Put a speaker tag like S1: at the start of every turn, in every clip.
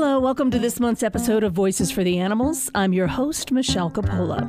S1: Hello, welcome to this month's episode of Voices for the Animals. I'm your host, Michelle Capola.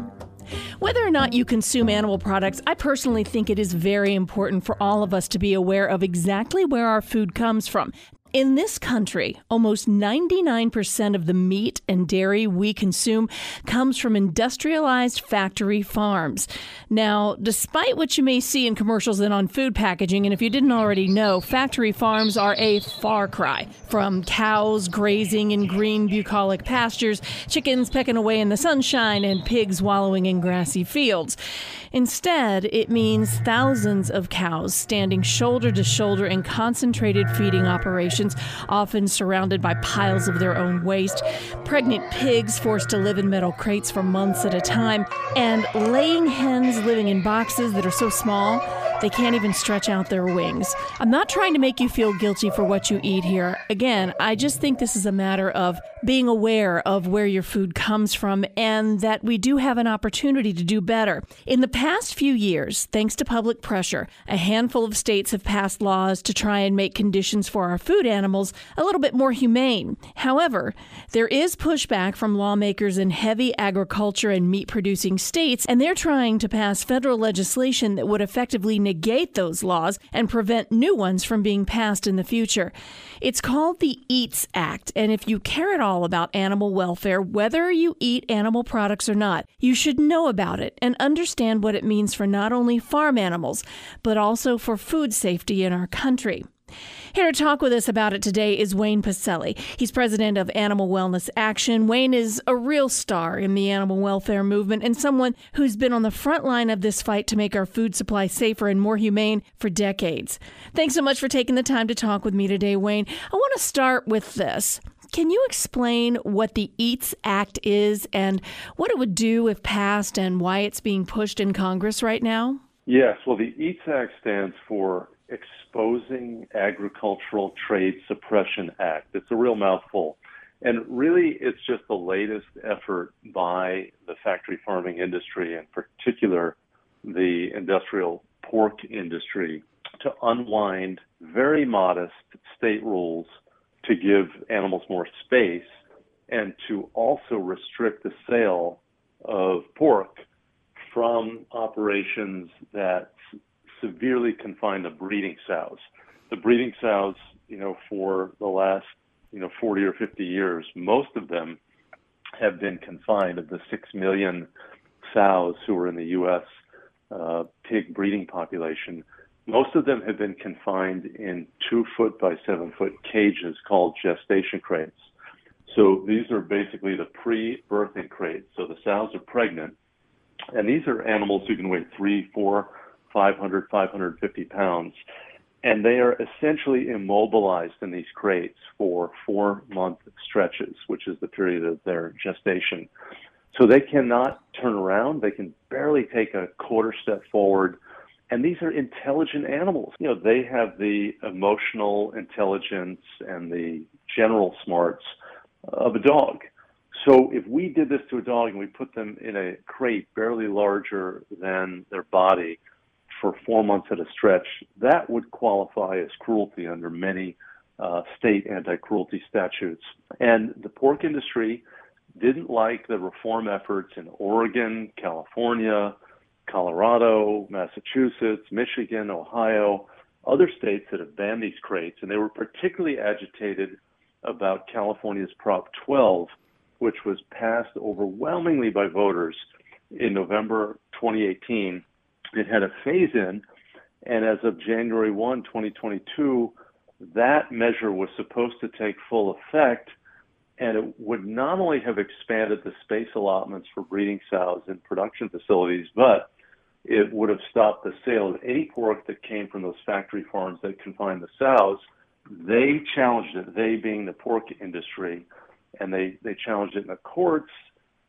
S1: Whether or not you consume animal products, I personally think it is very important for all of us to be aware of exactly where our food comes from. In this country, almost 99% of the meat and dairy we consume comes from industrialized factory farms. Now, despite what you may see in commercials and on food packaging, and if you didn't already know, factory farms are a far cry from cows grazing in green bucolic pastures, chickens pecking away in the sunshine, and pigs wallowing in grassy fields. Instead, it means thousands of cows standing shoulder to shoulder in concentrated feeding operations, often surrounded by piles of their own waste, pregnant pigs forced to live in metal crates for months at a time, and laying hens living in boxes that are so small they can't even stretch out their wings. I'm not trying to make you feel guilty for what you eat here. Again, I just think this is a matter of being aware of where your food comes from and that we do have an opportunity to do better. In the past few years, thanks to public pressure, a handful of states have passed laws to try and make conditions for our food animals a little bit more humane. However, there is pushback from lawmakers in heavy agriculture and meat producing states, and they're trying to pass federal legislation that would effectively negate those laws and prevent new ones from being passed in the future. It's called the EATS Act, and if you care at all about animal welfare, whether you eat animal products or not, you should know about it and understand what it means for not only farm animals, but also for food safety in our country. Here to talk with us about it today is Wayne Pacelle. He's president of Animal Wellness Action. Wayne is a real star in the animal welfare movement and someone who's been on the front line of this fight to make our food supply safer and more humane for decades. Thanks so much for taking the time to talk with me today, Wayne. I want to start with this. Can you explain what the EATS Act is and what it would do if passed and why it's being pushed in Congress right now?
S2: Yes, well, the EATS Act stands for Exposing Agricultural Trade Suppression Act. It's a real mouthful. And really, it's just the latest effort by the factory farming industry, in particular the industrial pork industry, to unwind very modest state rules to give animals more space and to also restrict the sale of pork from operations that severely confined to breeding sows. The breeding sows, you know, for the last, you know, 40 or 50 years, most of them have been confined of the 6 million sows who are in the U.S. Uh, pig breeding population. Most of them have been confined in two foot by seven foot cages called gestation crates. So these are basically the pre birthing crates. So the sows are pregnant, and these are animals who can weigh three, four, 500, 550 pounds. And they are essentially immobilized in these crates for four month stretches, which is the period of their gestation. So they cannot turn around. They can barely take a quarter step forward. And these are intelligent animals. You know, they have the emotional intelligence and the general smarts of a dog. So if we did this to a dog and we put them in a crate barely larger than their body, for four months at a stretch, that would qualify as cruelty under many uh, state anti cruelty statutes. And the pork industry didn't like the reform efforts in Oregon, California, Colorado, Massachusetts, Michigan, Ohio, other states that have banned these crates. And they were particularly agitated about California's Prop 12, which was passed overwhelmingly by voters in November 2018 it had a phase in, and as of January 1, 2022, that measure was supposed to take full effect, and it would not only have expanded the space allotments for breeding sows in production facilities, but it would have stopped the sale of any pork that came from those factory farms that confined the sows. They challenged it, they being the pork industry, and they, they challenged it in the courts.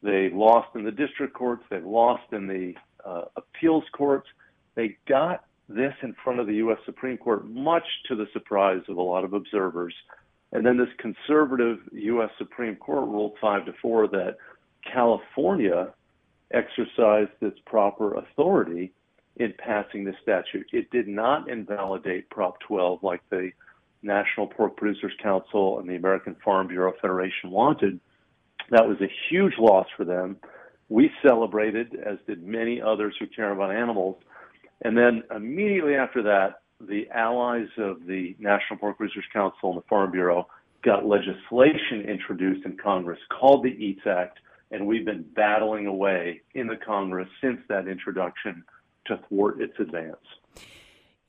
S2: They lost in the district courts. They've lost in the uh, appeals courts. They got this in front of the U.S. Supreme Court, much to the surprise of a lot of observers. And then this conservative U.S. Supreme Court ruled five to four that California exercised its proper authority in passing the statute. It did not invalidate Prop 12 like the National Pork Producers Council and the American Farm Bureau Federation wanted. That was a huge loss for them. We celebrated, as did many others who care about animals. And then immediately after that, the allies of the National Pork Producers Council and the Farm Bureau got legislation introduced in Congress called the EATS Act, and we've been battling away in the Congress since that introduction to thwart its advance.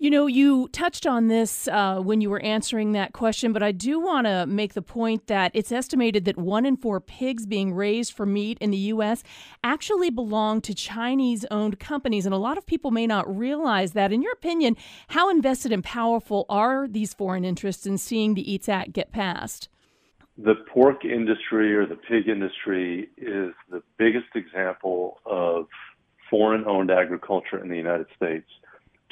S1: You know, you touched on this uh, when you were answering that question, but I do want to make the point that it's estimated that one in four pigs being raised for meat in the U.S. actually belong to Chinese owned companies. And a lot of people may not realize that. In your opinion, how invested and powerful are these foreign interests in seeing the EATS Act get passed?
S2: The pork industry or the pig industry is the biggest example of foreign owned agriculture in the United States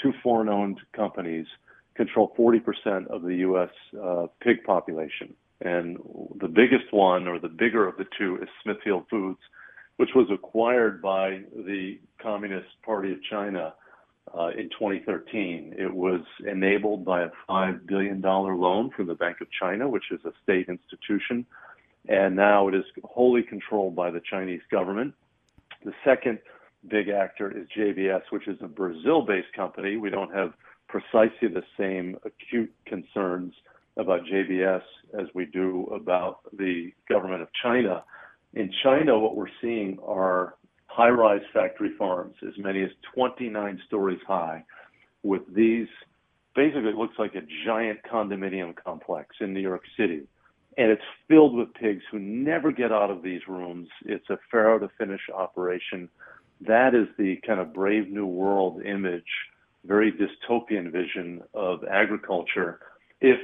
S2: two foreign owned companies control 40% of the U.S. Uh, pig population. And the biggest one, or the bigger of the two, is Smithfield Foods, which was acquired by the Communist Party of China uh, in 2013. It was enabled by a $5 billion loan from the Bank of China, which is a state institution. And now it is wholly controlled by the Chinese government. The second big actor is JBS, which is a Brazil based company. We don't have precisely the same acute concerns about JBS as we do about the government of China. In China, what we're seeing are high rise factory farms, as many as 29 stories high, with these basically it looks like a giant condominium complex in New York City. And it's filled with pigs who never get out of these rooms. It's a farrow to finish operation that is the kind of brave new world image, very dystopian vision of agriculture. If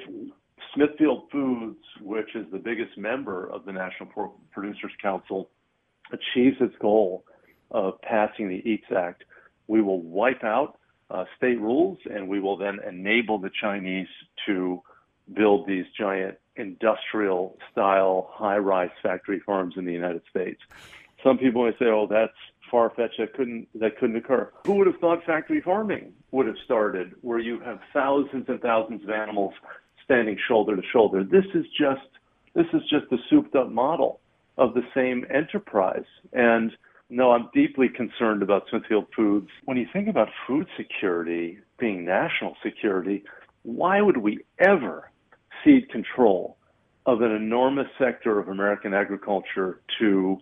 S2: Smithfield Foods, which is the biggest member of the National Producers Council, achieves its goal of passing the EATS Act, we will wipe out uh, state rules and we will then enable the Chinese to build these giant industrial style high rise factory farms in the United States. Some people may say, oh, that's far fetched. That couldn't that couldn't occur. Who would have thought factory farming would have started, where you have thousands and thousands of animals standing shoulder to shoulder? This is just this is just a souped up model of the same enterprise. And no, I'm deeply concerned about Smithfield Foods. When you think about food security being national security, why would we ever cede control of an enormous sector of American agriculture to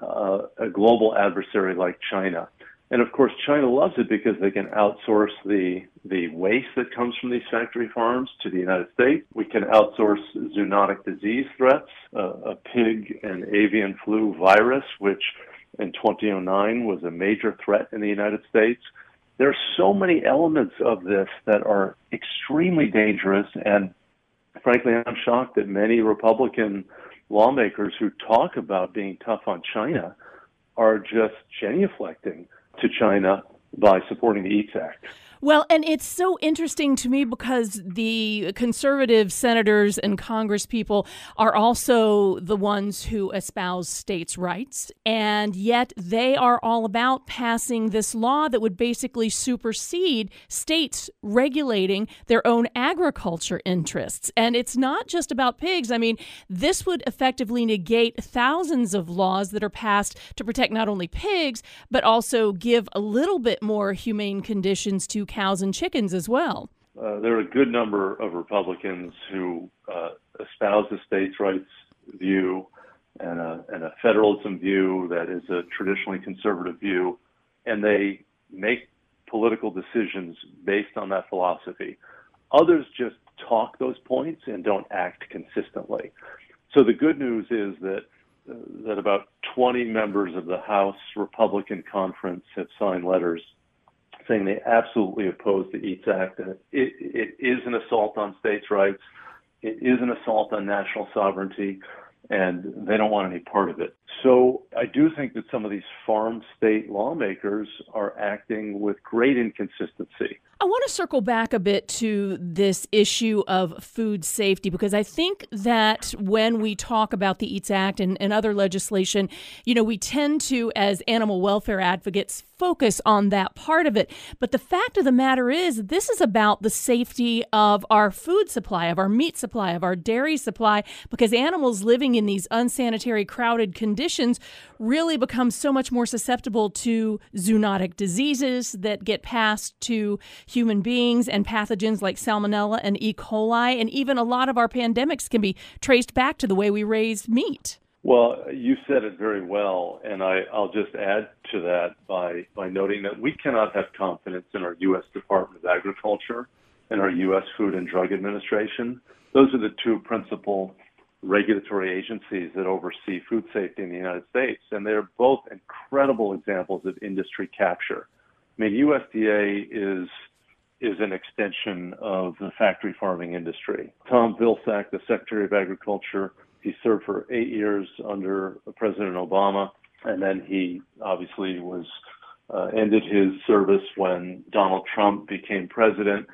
S2: uh, a global adversary like China. And of course, China loves it because they can outsource the the waste that comes from these factory farms to the United States. We can outsource zoonotic disease threats, uh, a pig and avian flu virus, which in 2009 was a major threat in the United States. There are so many elements of this that are extremely dangerous, and frankly, I'm shocked that many Republican lawmakers who talk about being tough on China are just genuflecting to China by supporting the EATS Act.
S1: Well, and it's so interesting to me because the conservative senators and congresspeople are also the ones who espouse states' rights, and yet they are all about passing this law that would basically supersede states regulating their own agriculture interests. And it's not just about pigs. I mean, this would effectively negate thousands of laws that are passed to protect not only pigs, but also give a little bit more humane conditions to cows and chickens as well.
S2: Uh, there are a good number of Republicans who uh, espouse the states' rights view and a, and a federalism view that is a traditionally conservative view, and they make political decisions based on that philosophy. Others just talk those points and don't act consistently. So the good news is that uh, that about 20 members of the House Republican Conference have signed letters saying they absolutely oppose the EATS Act. It, it is an assault on states' rights. It is an assault on national sovereignty, and they don't want any part of it. So I do think that some of these farm state lawmakers are acting with great inconsistency.
S1: I want to circle back a bit to this issue of food safety because I think that when we talk about the EATS Act and, and other legislation, you know, we tend to, as animal welfare advocates, focus on that part of it. But the fact of the matter is, this is about the safety of our food supply, of our meat supply, of our dairy supply, because animals living in these unsanitary, crowded conditions really become so much more susceptible to zoonotic diseases that get passed to human beings and pathogens like salmonella and E. coli. And even a lot of our pandemics can be traced back to the way we raise meat.
S2: Well, you said it very well, and I, will just add to that by, by noting that we cannot have confidence in our U.S. Department of Agriculture and our U.S. Food and Drug Administration. Those are the two principal regulatory agencies that oversee food safety in the United States, and they're both incredible examples of industry capture. I mean, USDA is is an extension of the factory farming industry. Tom Vilsack, the Secretary of Agriculture, he served for eight years under President Obama, and then he obviously was uh, ended his service when Donald Trump became president.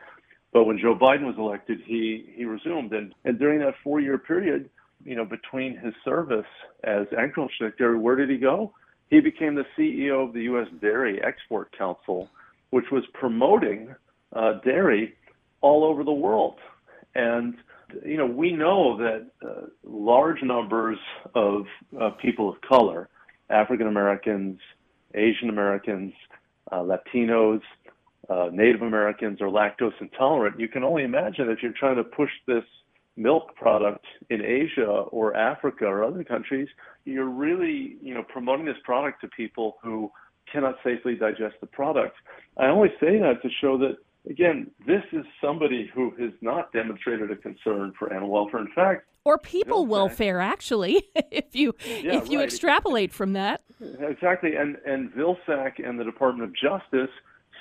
S2: But when Joe Biden was elected, he he resumed, and and during that four year period, you know, between his service as agriculture secretary, where did he go? He became the CEO of the U.S. Dairy Export Council, which was promoting uh, dairy all over the world. And, you know, we know that uh, large numbers of uh, people of color, African Americans, Asian Americans, uh, Latinos, uh, Native Americans are lactose intolerant. You can only imagine if you're trying to push this milk product in Asia or Africa or other countries, you're really, you know, promoting this product to people who cannot safely digest the product. I only say that to show that again, this is somebody who has not demonstrated a concern for animal welfare. In fact,
S1: or people welfare, actually, if you yeah, if you right. extrapolate from that.
S2: Exactly, and and Vilsack and the Department of Justice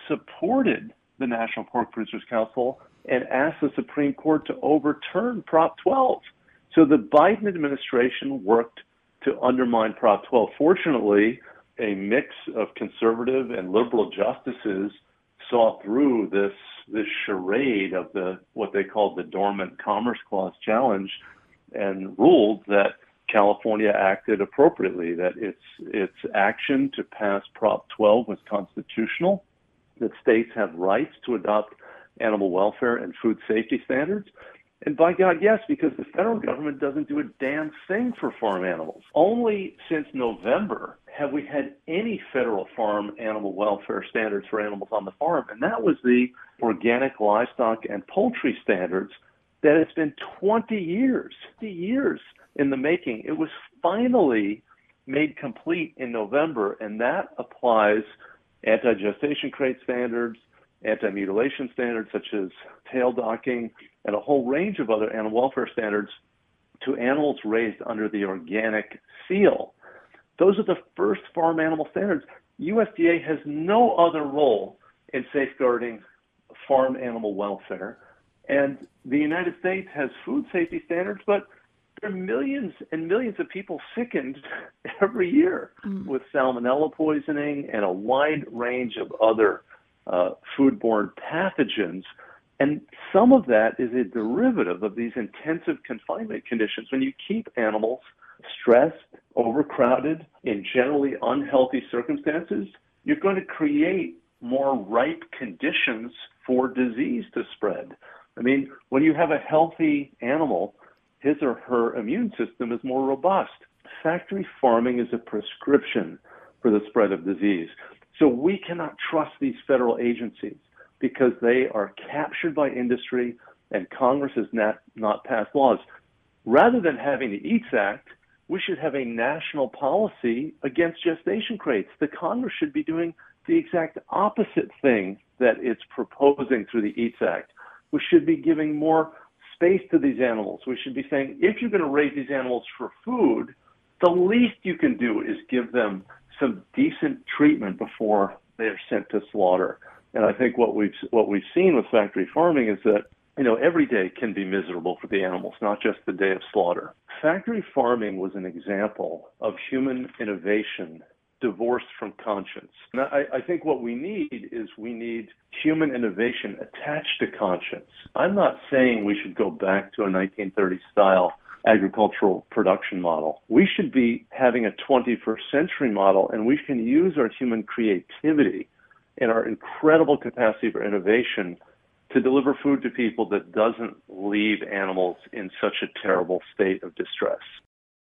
S2: supported the National Pork Producers Council and asked the Supreme Court to overturn Prop 12. So the Biden administration worked to undermine Prop 12. Fortunately, a mix of conservative and liberal justices saw through this this charade of the what they called the dormant commerce clause challenge and ruled that California acted appropriately, that its its action to pass Prop 12 was constitutional, that states have rights to adopt animal welfare and food safety standards. And by God, yes, because the federal government doesn't do a damn thing for farm animals. Only since November have we had any federal farm animal welfare standards for animals on the farm, and that was the organic livestock and poultry standards that it's been 20 years, 50 years in the making. It was finally made complete in November, and that applies anti-gestation crate standards, anti-mutilation standards such as tail docking, and a whole range of other animal welfare standards to animals raised under the organic seal. Those are the first farm animal standards. USDA has no other role in safeguarding farm animal welfare. And the United States has food safety standards, but there are millions and millions of people sickened every year mm. with salmonella poisoning and a wide range of other uh, foodborne pathogens. And some of that is a derivative of these intensive confinement conditions. When you keep animals stressed, overcrowded, in generally unhealthy circumstances, you're going to create more ripe conditions for disease to spread. I mean, when you have a healthy animal, his or her immune system is more robust. Factory farming is a prescription for the spread of disease. So we cannot trust these federal agencies because they are captured by industry and Congress has not, not passed laws. Rather than having the EATS Act, we should have a national policy against gestation crates. The Congress should be doing the exact opposite thing that it's proposing through the EATS Act. We should be giving more space to these animals. We should be saying if you're going to raise these animals for food, the least you can do is give them some decent treatment before they are sent to slaughter. And I think what we've what we've seen with factory farming is that you know, every day can be miserable for the animals, not just the day of slaughter. Factory farming was an example of human innovation divorced from conscience. And I, I, think what we need is we need human innovation attached to conscience. I'm not saying we should go back to a 1930s style agricultural production model. We should be having a 21st century model, and we can use our human creativity and our incredible capacity for innovation to deliver food to people that doesn't leave animals in such a terrible state of distress.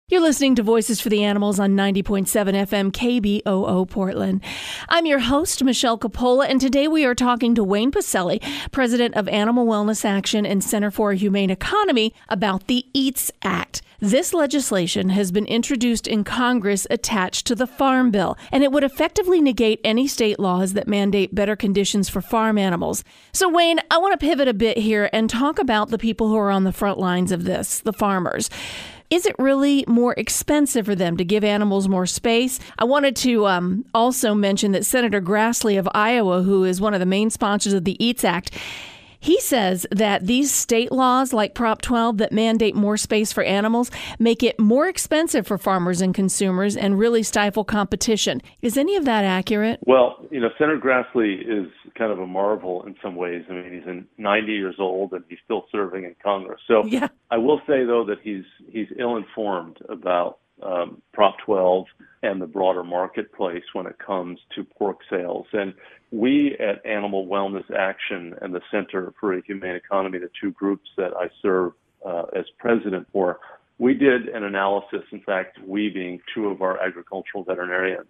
S1: You're listening to Voices for the Animals on 90.7 FM KBOO Portland. I'm your host, Michelle Capola, and today we are talking to Wayne Pacelle, president of Animal Wellness Action and Center for a Humane Economy, about the EATS Act. This legislation has been introduced in Congress attached to the Farm Bill, and it would effectively negate any state laws that mandate better conditions for farm animals. So, Wayne, I want to pivot a bit here and talk about the people who are on the front lines of this, the farmers. Is it really more expensive for them to give animals more space? I wanted to um, also mention that Senator Grassley of Iowa, who is one of the main sponsors of the EATS Act, he says that these state laws, like Prop 12, that mandate more space for animals, make it more expensive for farmers and consumers and really stifle competition. Is any of that accurate?
S2: Well, you know, Senator Grassley is kind of a marvel in some ways. I mean, he's 90 years old and he's still serving in Congress. So yeah. I will say though that he's he's ill informed about um, Prop 12 and the broader marketplace when it comes to pork sales. And we at Animal Wellness Action and the Center for a Humane Economy, the two groups that I serve uh, as president for, we did an analysis. In fact, we being two of our agricultural veterinarians.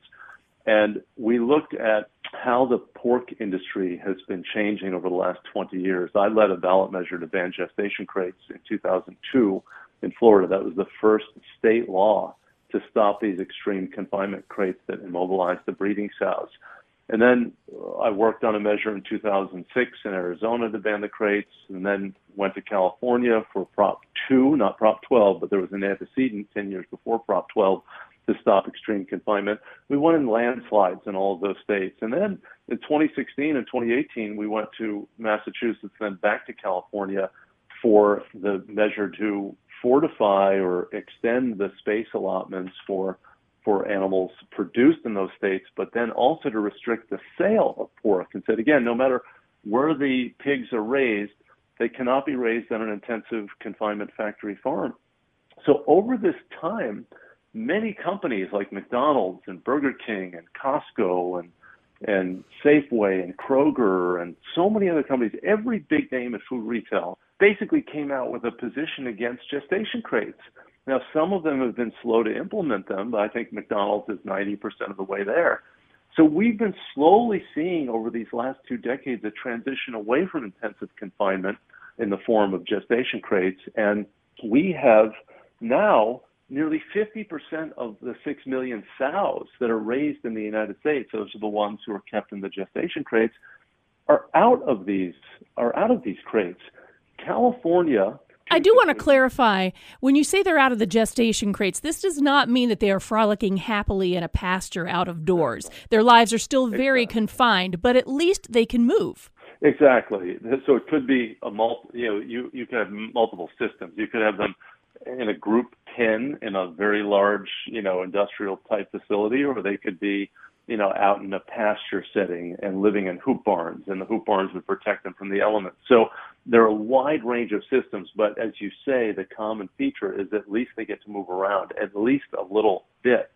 S2: And we looked at how the pork industry has been changing over the last 20 years. I led a ballot measure to ban gestation crates in 2002 in Florida. That was the first state law to stop these extreme confinement crates that immobilize the breeding sows. And then I worked on a measure in 2006 in Arizona to ban the crates, and then went to California for Prop 2, not Prop 12, but there was an antecedent 10 years before Prop 12 to stop extreme confinement. We won in landslides in all of those states. And then in 2016 and 2018, we went to Massachusetts, then back to California for the measure to fortify or extend the space allotments for for animals produced in those states, but then also to restrict the sale of pork and said again, no matter where the pigs are raised, they cannot be raised on an intensive confinement factory farm. So over this time, many companies like McDonald's and Burger King and Costco and and Safeway and Kroger and so many other companies, every big name in food retail basically came out with a position against gestation crates. Now, some of them have been slow to implement them, but I think McDonald's is 90% of the way there. So we've been slowly seeing over these last two decades a transition away from intensive confinement in the form of gestation crates. And we have now nearly 50% of the 6 million sows that are raised in the United States, those are the ones who are kept in the gestation crates, are out of these are out of these crates. California
S1: I do want to clarify when you say they're out of the gestation crates, this does not mean that they are frolicking happily in a pasture out of doors. Their lives are still very exactly. confined, but at least they can move.
S2: Exactly. So it could be a multi, you know, you, you could have multiple systems. You could have them in a group pen in a very large, you know, industrial type facility, or they could be you know, out in a pasture setting and living in hoop barns, and the hoop barns would protect them from the elements. So there are a wide range of systems, but as you say, the common feature is at least they get to move around at least a little bit.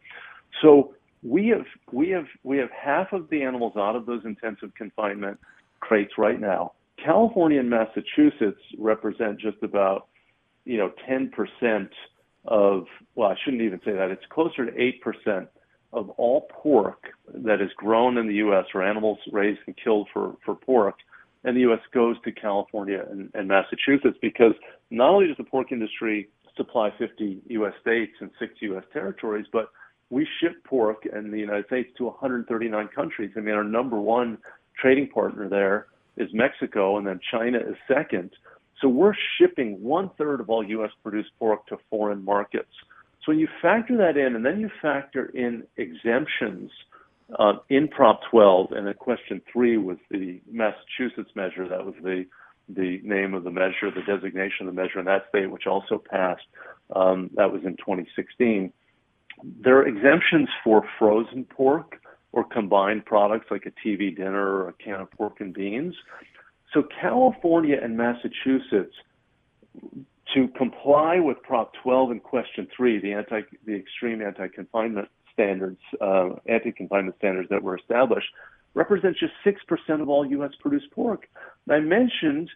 S2: So we have we have we have half of the animals out of those intensive confinement crates right now. California and Massachusetts represent just about you know 10% of well, I shouldn't even say that. It's closer to 8% of all pork that is grown in the U.S. or animals raised and killed for, for pork in the U.S. goes to California and, and Massachusetts because not only does the pork industry supply 50 U.S. states and six U.S. territories, but we ship pork in the United States to 139 countries. I mean, our number one trading partner there is Mexico, and then China is second. So we're shipping one third of all U.S. produced pork to foreign markets. So when you factor that in, and then you factor in exemptions uh, in Prop 12, and then question three was the Massachusetts measure. That was the the name of the measure, the designation of the measure in that state, which also passed. Um, that was in 2016. There are exemptions for frozen pork or combined products like a TV dinner or a can of pork and beans. So California and Massachusetts, to comply with Prop 12 and Question 3, the anti, the extreme anti-confinement standards, uh, anti-confinement standards that were established, represents just 6% of all U.S. produced pork. And I mentioned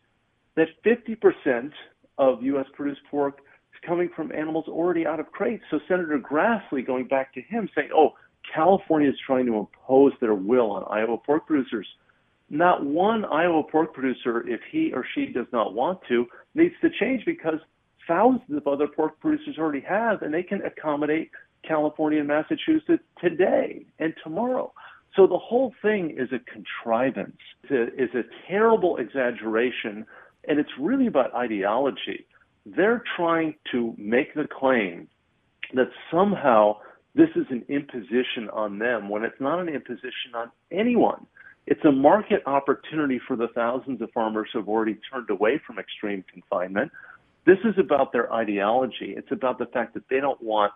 S2: that 50% of U.S. produced pork is coming from animals already out of crates. So Senator Grassley, going back to him, saying, oh, California is trying to impose their will on Iowa pork producers. Not one Iowa pork producer, if he or she does not want to, needs to change because thousands of other pork producers already have, and they can accommodate California and Massachusetts today and tomorrow. So the whole thing is a contrivance, it's a, a terrible exaggeration, and it's really about ideology. They're trying to make the claim that somehow this is an imposition on them when it's not an imposition on anyone. It's a market opportunity for the thousands of farmers who have already turned away from extreme confinement. This is about their ideology. It's about the fact that they don't want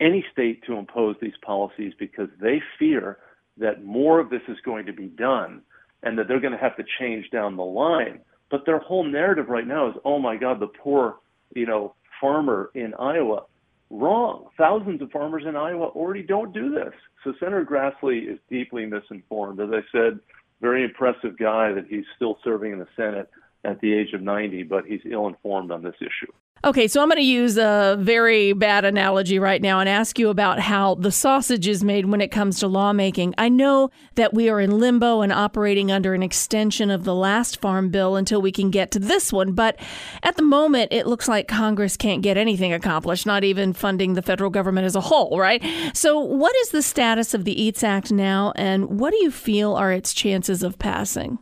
S2: any state to impose these policies because they fear that more of this is going to be done and that they're going to have to change down the line. But their whole narrative right now is, oh my God, the poor, you know, farmer in Iowa. Wrong. Thousands of farmers in Iowa already don't do this. So Senator Grassley is deeply misinformed. As I said, very impressive guy that he's still serving in the Senate at the age of 90, but he's ill informed on this issue.
S1: Okay, so I'm going to use a very bad analogy right now and ask you about how the sausage is made when it comes to lawmaking. I know that we are in limbo and operating under an extension of the last farm bill until we can get to this one, but at the moment, it looks like Congress can't get anything accomplished, not even funding the federal government as a whole, right? So, what is the status of the EATS Act now, and what do you feel are its chances of passing?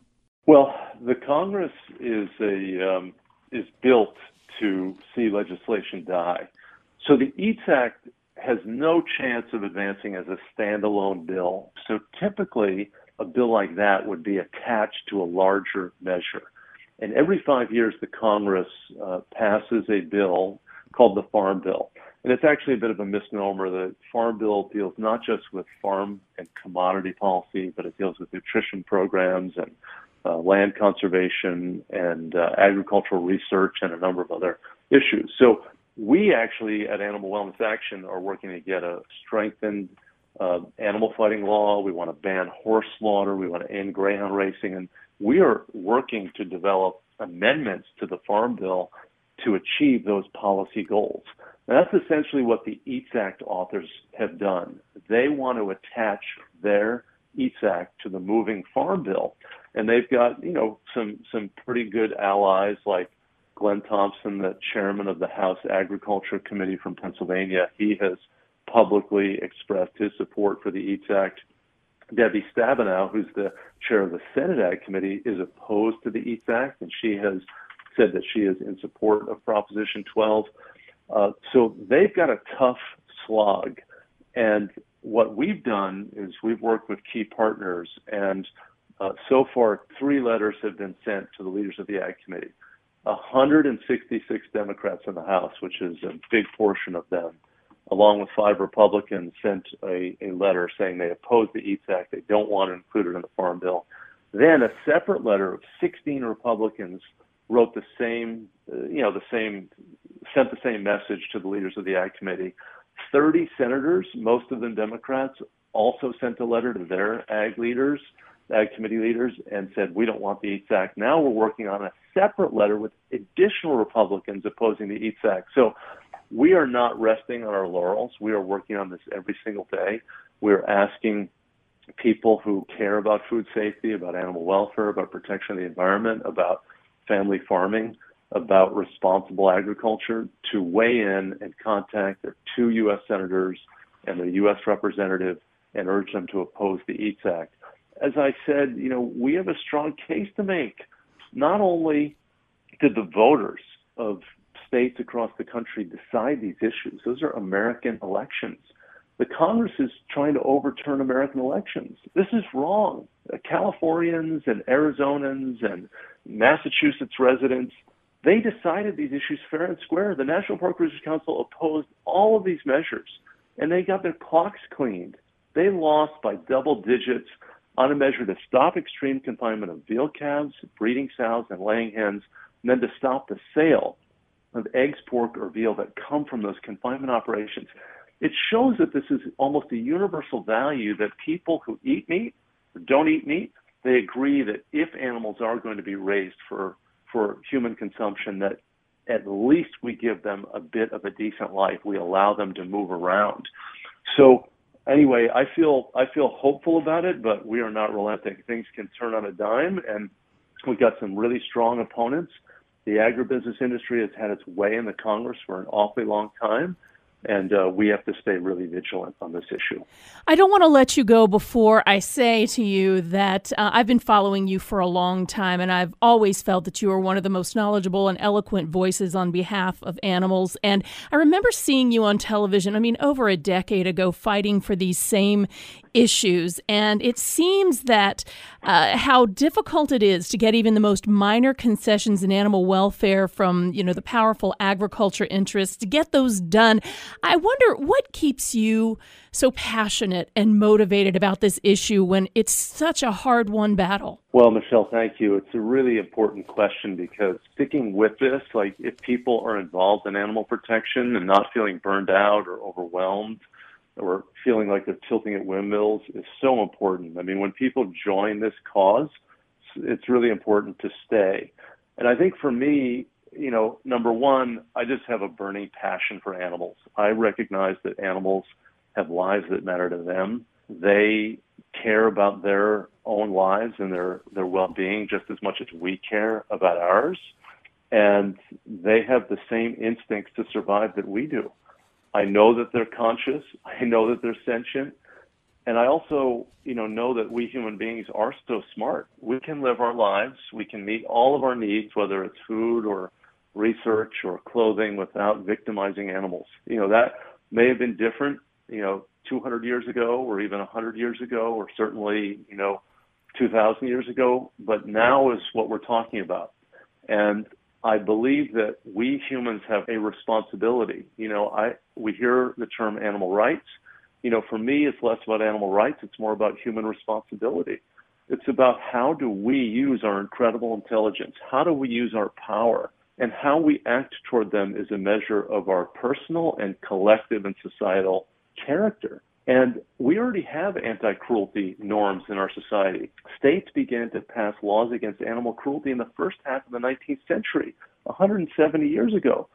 S2: Well, the Congress is a um, is built to see legislation die. So the EATS Act has no chance of advancing as a standalone bill. So typically, a bill like that would be attached to a larger measure. And every five years, the Congress uh, passes a bill called the Farm Bill. And it's actually a bit of a misnomer. The Farm Bill deals not just with farm and commodity policy, but it deals with nutrition programs and uh, land conservation and uh, agricultural research and a number of other issues. So we actually at Animal Wellness Action are working to get a strengthened uh, animal fighting law. We want to ban horse slaughter. We want to end greyhound racing, and we are working to develop amendments to the Farm Bill to achieve those policy goals. And that's essentially what the EATS Act authors have done. They want to attach their EATS Act to the Moving Farm Bill and they've got you know some some pretty good allies like Glenn Thompson, the chairman of the House Agriculture Committee from Pennsylvania. He has publicly expressed his support for the EATS Act. Debbie Stabenow, who's the chair of the Senate Ag Committee, is opposed to the EATS Act, and she has said that she is in support of Proposition 12. Uh, so they've got a tough slog. And what we've done is we've worked with key partners and uh, so far, three letters have been sent to the leaders of the Ag Committee. 166 Democrats in the House, which is a big portion of them, along with five Republicans, sent a, a letter saying they oppose the EATS Act. They don't want to include it in the Farm Bill. Then a separate letter of 16 Republicans wrote the same, uh, you know, the same, sent the same message to the leaders of the Ag Committee. 30 senators, most of them Democrats, also sent a letter to their ag leaders ag committee leaders and said, we don't want the EATS Act. Now we're working on a separate letter with additional Republicans opposing the EATS Act. So we are not resting on our laurels. We are working on this every single day. We're asking people who care about food safety, about animal welfare, about protection of the environment, about family farming, about responsible agriculture to weigh in and contact their two U.S. senators and the U.S. representative and urge them to oppose the EATS Act as I said, you know, we have a strong case to make. Not only did the voters of states across the country decide these issues, those are American elections. the Congress is trying to overturn American elections. This is wrong. Californians and Arizonans and Massachusetts residents, they decided these issues fair and square. The National Pork Producers Council opposed all of these measures, and they got their clocks cleaned. They lost by double digits on a measure to stop extreme confinement of veal calves, breeding sows, and laying hens, and then to stop the sale of eggs, pork, or veal that come from those confinement operations. It shows that this is almost a universal value that people who eat meat or don't eat meat, they agree that if animals are going to be raised for, for human consumption, that at least we give them a bit of a decent life. We allow them to move around. So anyway, I feel I feel hopeful about it, but we are not relenting. Things can turn on a dime, and we've got some really strong opponents. The agribusiness industry has had its way in the Congress for an awfully long time and uh, we have to stay really vigilant on this issue.
S1: I don't want to let you go before I say to you that uh, I've been following you for a long time, and I've always felt that you are one of the most knowledgeable and eloquent voices on behalf of animals. And I remember seeing you on television, I mean, over a decade ago, fighting for these same issues. And it seems that uh, how difficult it is to get even the most minor concessions in animal welfare from, you know, the powerful agriculture interests to get those done. I wonder what keeps you so passionate and motivated about this issue when it's such a hard won battle?
S2: Well, Michelle, thank you. It's a really important question because sticking with this, like if people are involved in animal protection and not feeling burned out or overwhelmed, or feeling like they're tilting at windmills is so important. I mean, when people join this cause, it's really important to stay. And I think for me, you know, number one, I just have a burning passion for animals. I recognize that animals have lives that matter to them. They care about their own lives and their, their well being just as much as we care about ours. And they have the same instincts to survive that we do. I know that they're conscious. I know that they're sentient. And I also, you know, know that we human beings are so smart. We can live our lives. We can meet all of our needs, whether it's food or research or clothing without victimizing animals. You know, that may have been different, you know, 200 years ago or even 100 years ago or certainly, you know, 2000 years ago, but now is what we're talking about. And I believe that we humans have a responsibility. You know, I we hear the term animal rights. You know, for me, it's less about animal rights; it's more about human responsibility. It's about how do we use our incredible intelligence? How do we use our power? And how we act toward them is a measure of our personal and collective and societal character. And we already have anti cruelty norms in our society. States began to pass laws against animal cruelty in the first half of the 19th century, 170 years ago.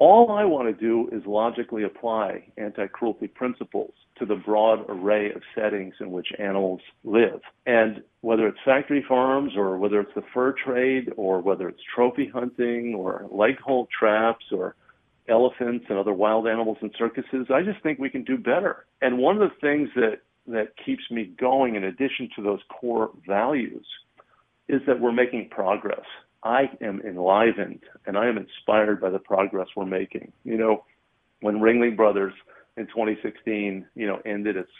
S2: All I want to do is logically apply anti cruelty principles to the broad array of settings in which animals live. And whether it's factory farms or whether it's the fur trade or whether it's trophy hunting or leg hold traps or elephants and other wild animals in circuses. I just think we can do better. And one of the things that that keeps me going in addition to those core values is that we're making progress. I am enlivened and I am inspired by the progress we're making. You know, when Ringling Brothers in 2016, you know, ended its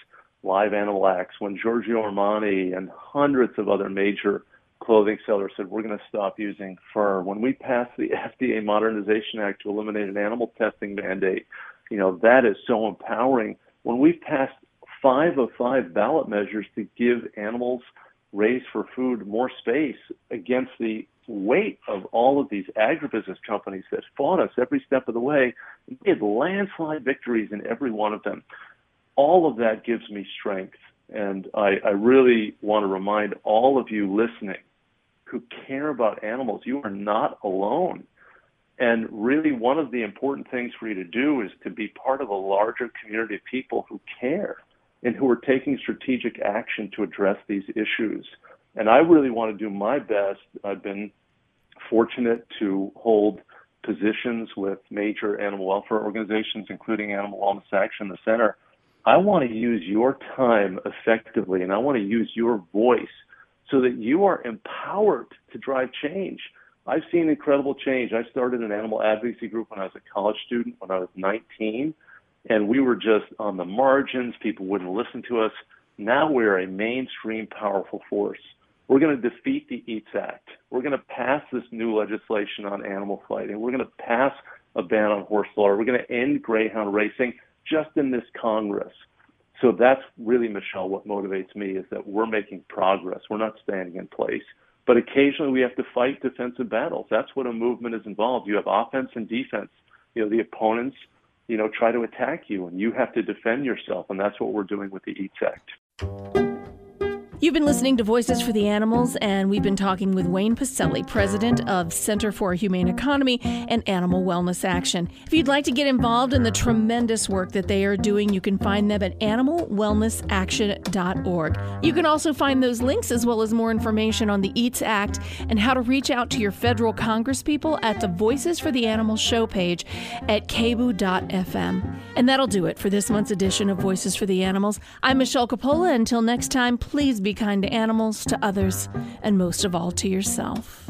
S2: live animal acts, when Giorgio Armani and hundreds of other major clothing seller said we're going to stop using fur. When we passed the FDA Modernization Act to eliminate an animal testing mandate, you know that is so empowering. When we've passed five of five ballot measures to give animals raised for food more space against the weight of all of these agribusiness companies that fought us every step of the way, we had landslide victories in every one of them. All of that gives me strength. And I, I really want to remind all of you listening who care about animals. You are not alone. And really, one of the important things for you to do is to be part of a larger community of people who care and who are taking strategic action to address these issues. And I really want to do my best. I've been fortunate to hold positions with major animal welfare organizations, including Animal Wellness Action, the Center. I want to use your time effectively, and I want to use your voice so that you are empowered to drive change. I've seen incredible change. I started an animal advocacy group when I was a college student when I was 19. And we were just on the margins. People wouldn't listen to us. Now we're a mainstream, powerful force. We're going to defeat the EATS Act. We're going to pass this new legislation on animal fighting. We're going to pass a ban on horse slaughter. We're going to end greyhound racing just in this Congress. So that's really, Michelle, what motivates me is that we're making progress. We're not standing in place. But occasionally we have to fight defensive battles. That's what a movement is involved. You have offense and defense. You know, the opponents, you know, try to attack you and you have to defend yourself. And that's what we're doing with the EATS Act.
S1: You've been listening to Voices for the Animals, and we've been talking with Wayne Pacelle, president of Center for a Humane Economy and Animal Wellness Action. If you'd like to get involved in the tremendous work that they are doing, you can find them at animalwellnessaction.org. You can also find those links as well as more information on the EATS Act and how to reach out to your federal congresspeople at the Voices for the Animals show page at kboo.fm. And that'll do it for this month's edition of Voices for the Animals. I'm Michelle Coppola. Until next time, please be be kind to animals, to others, and most of all to yourself.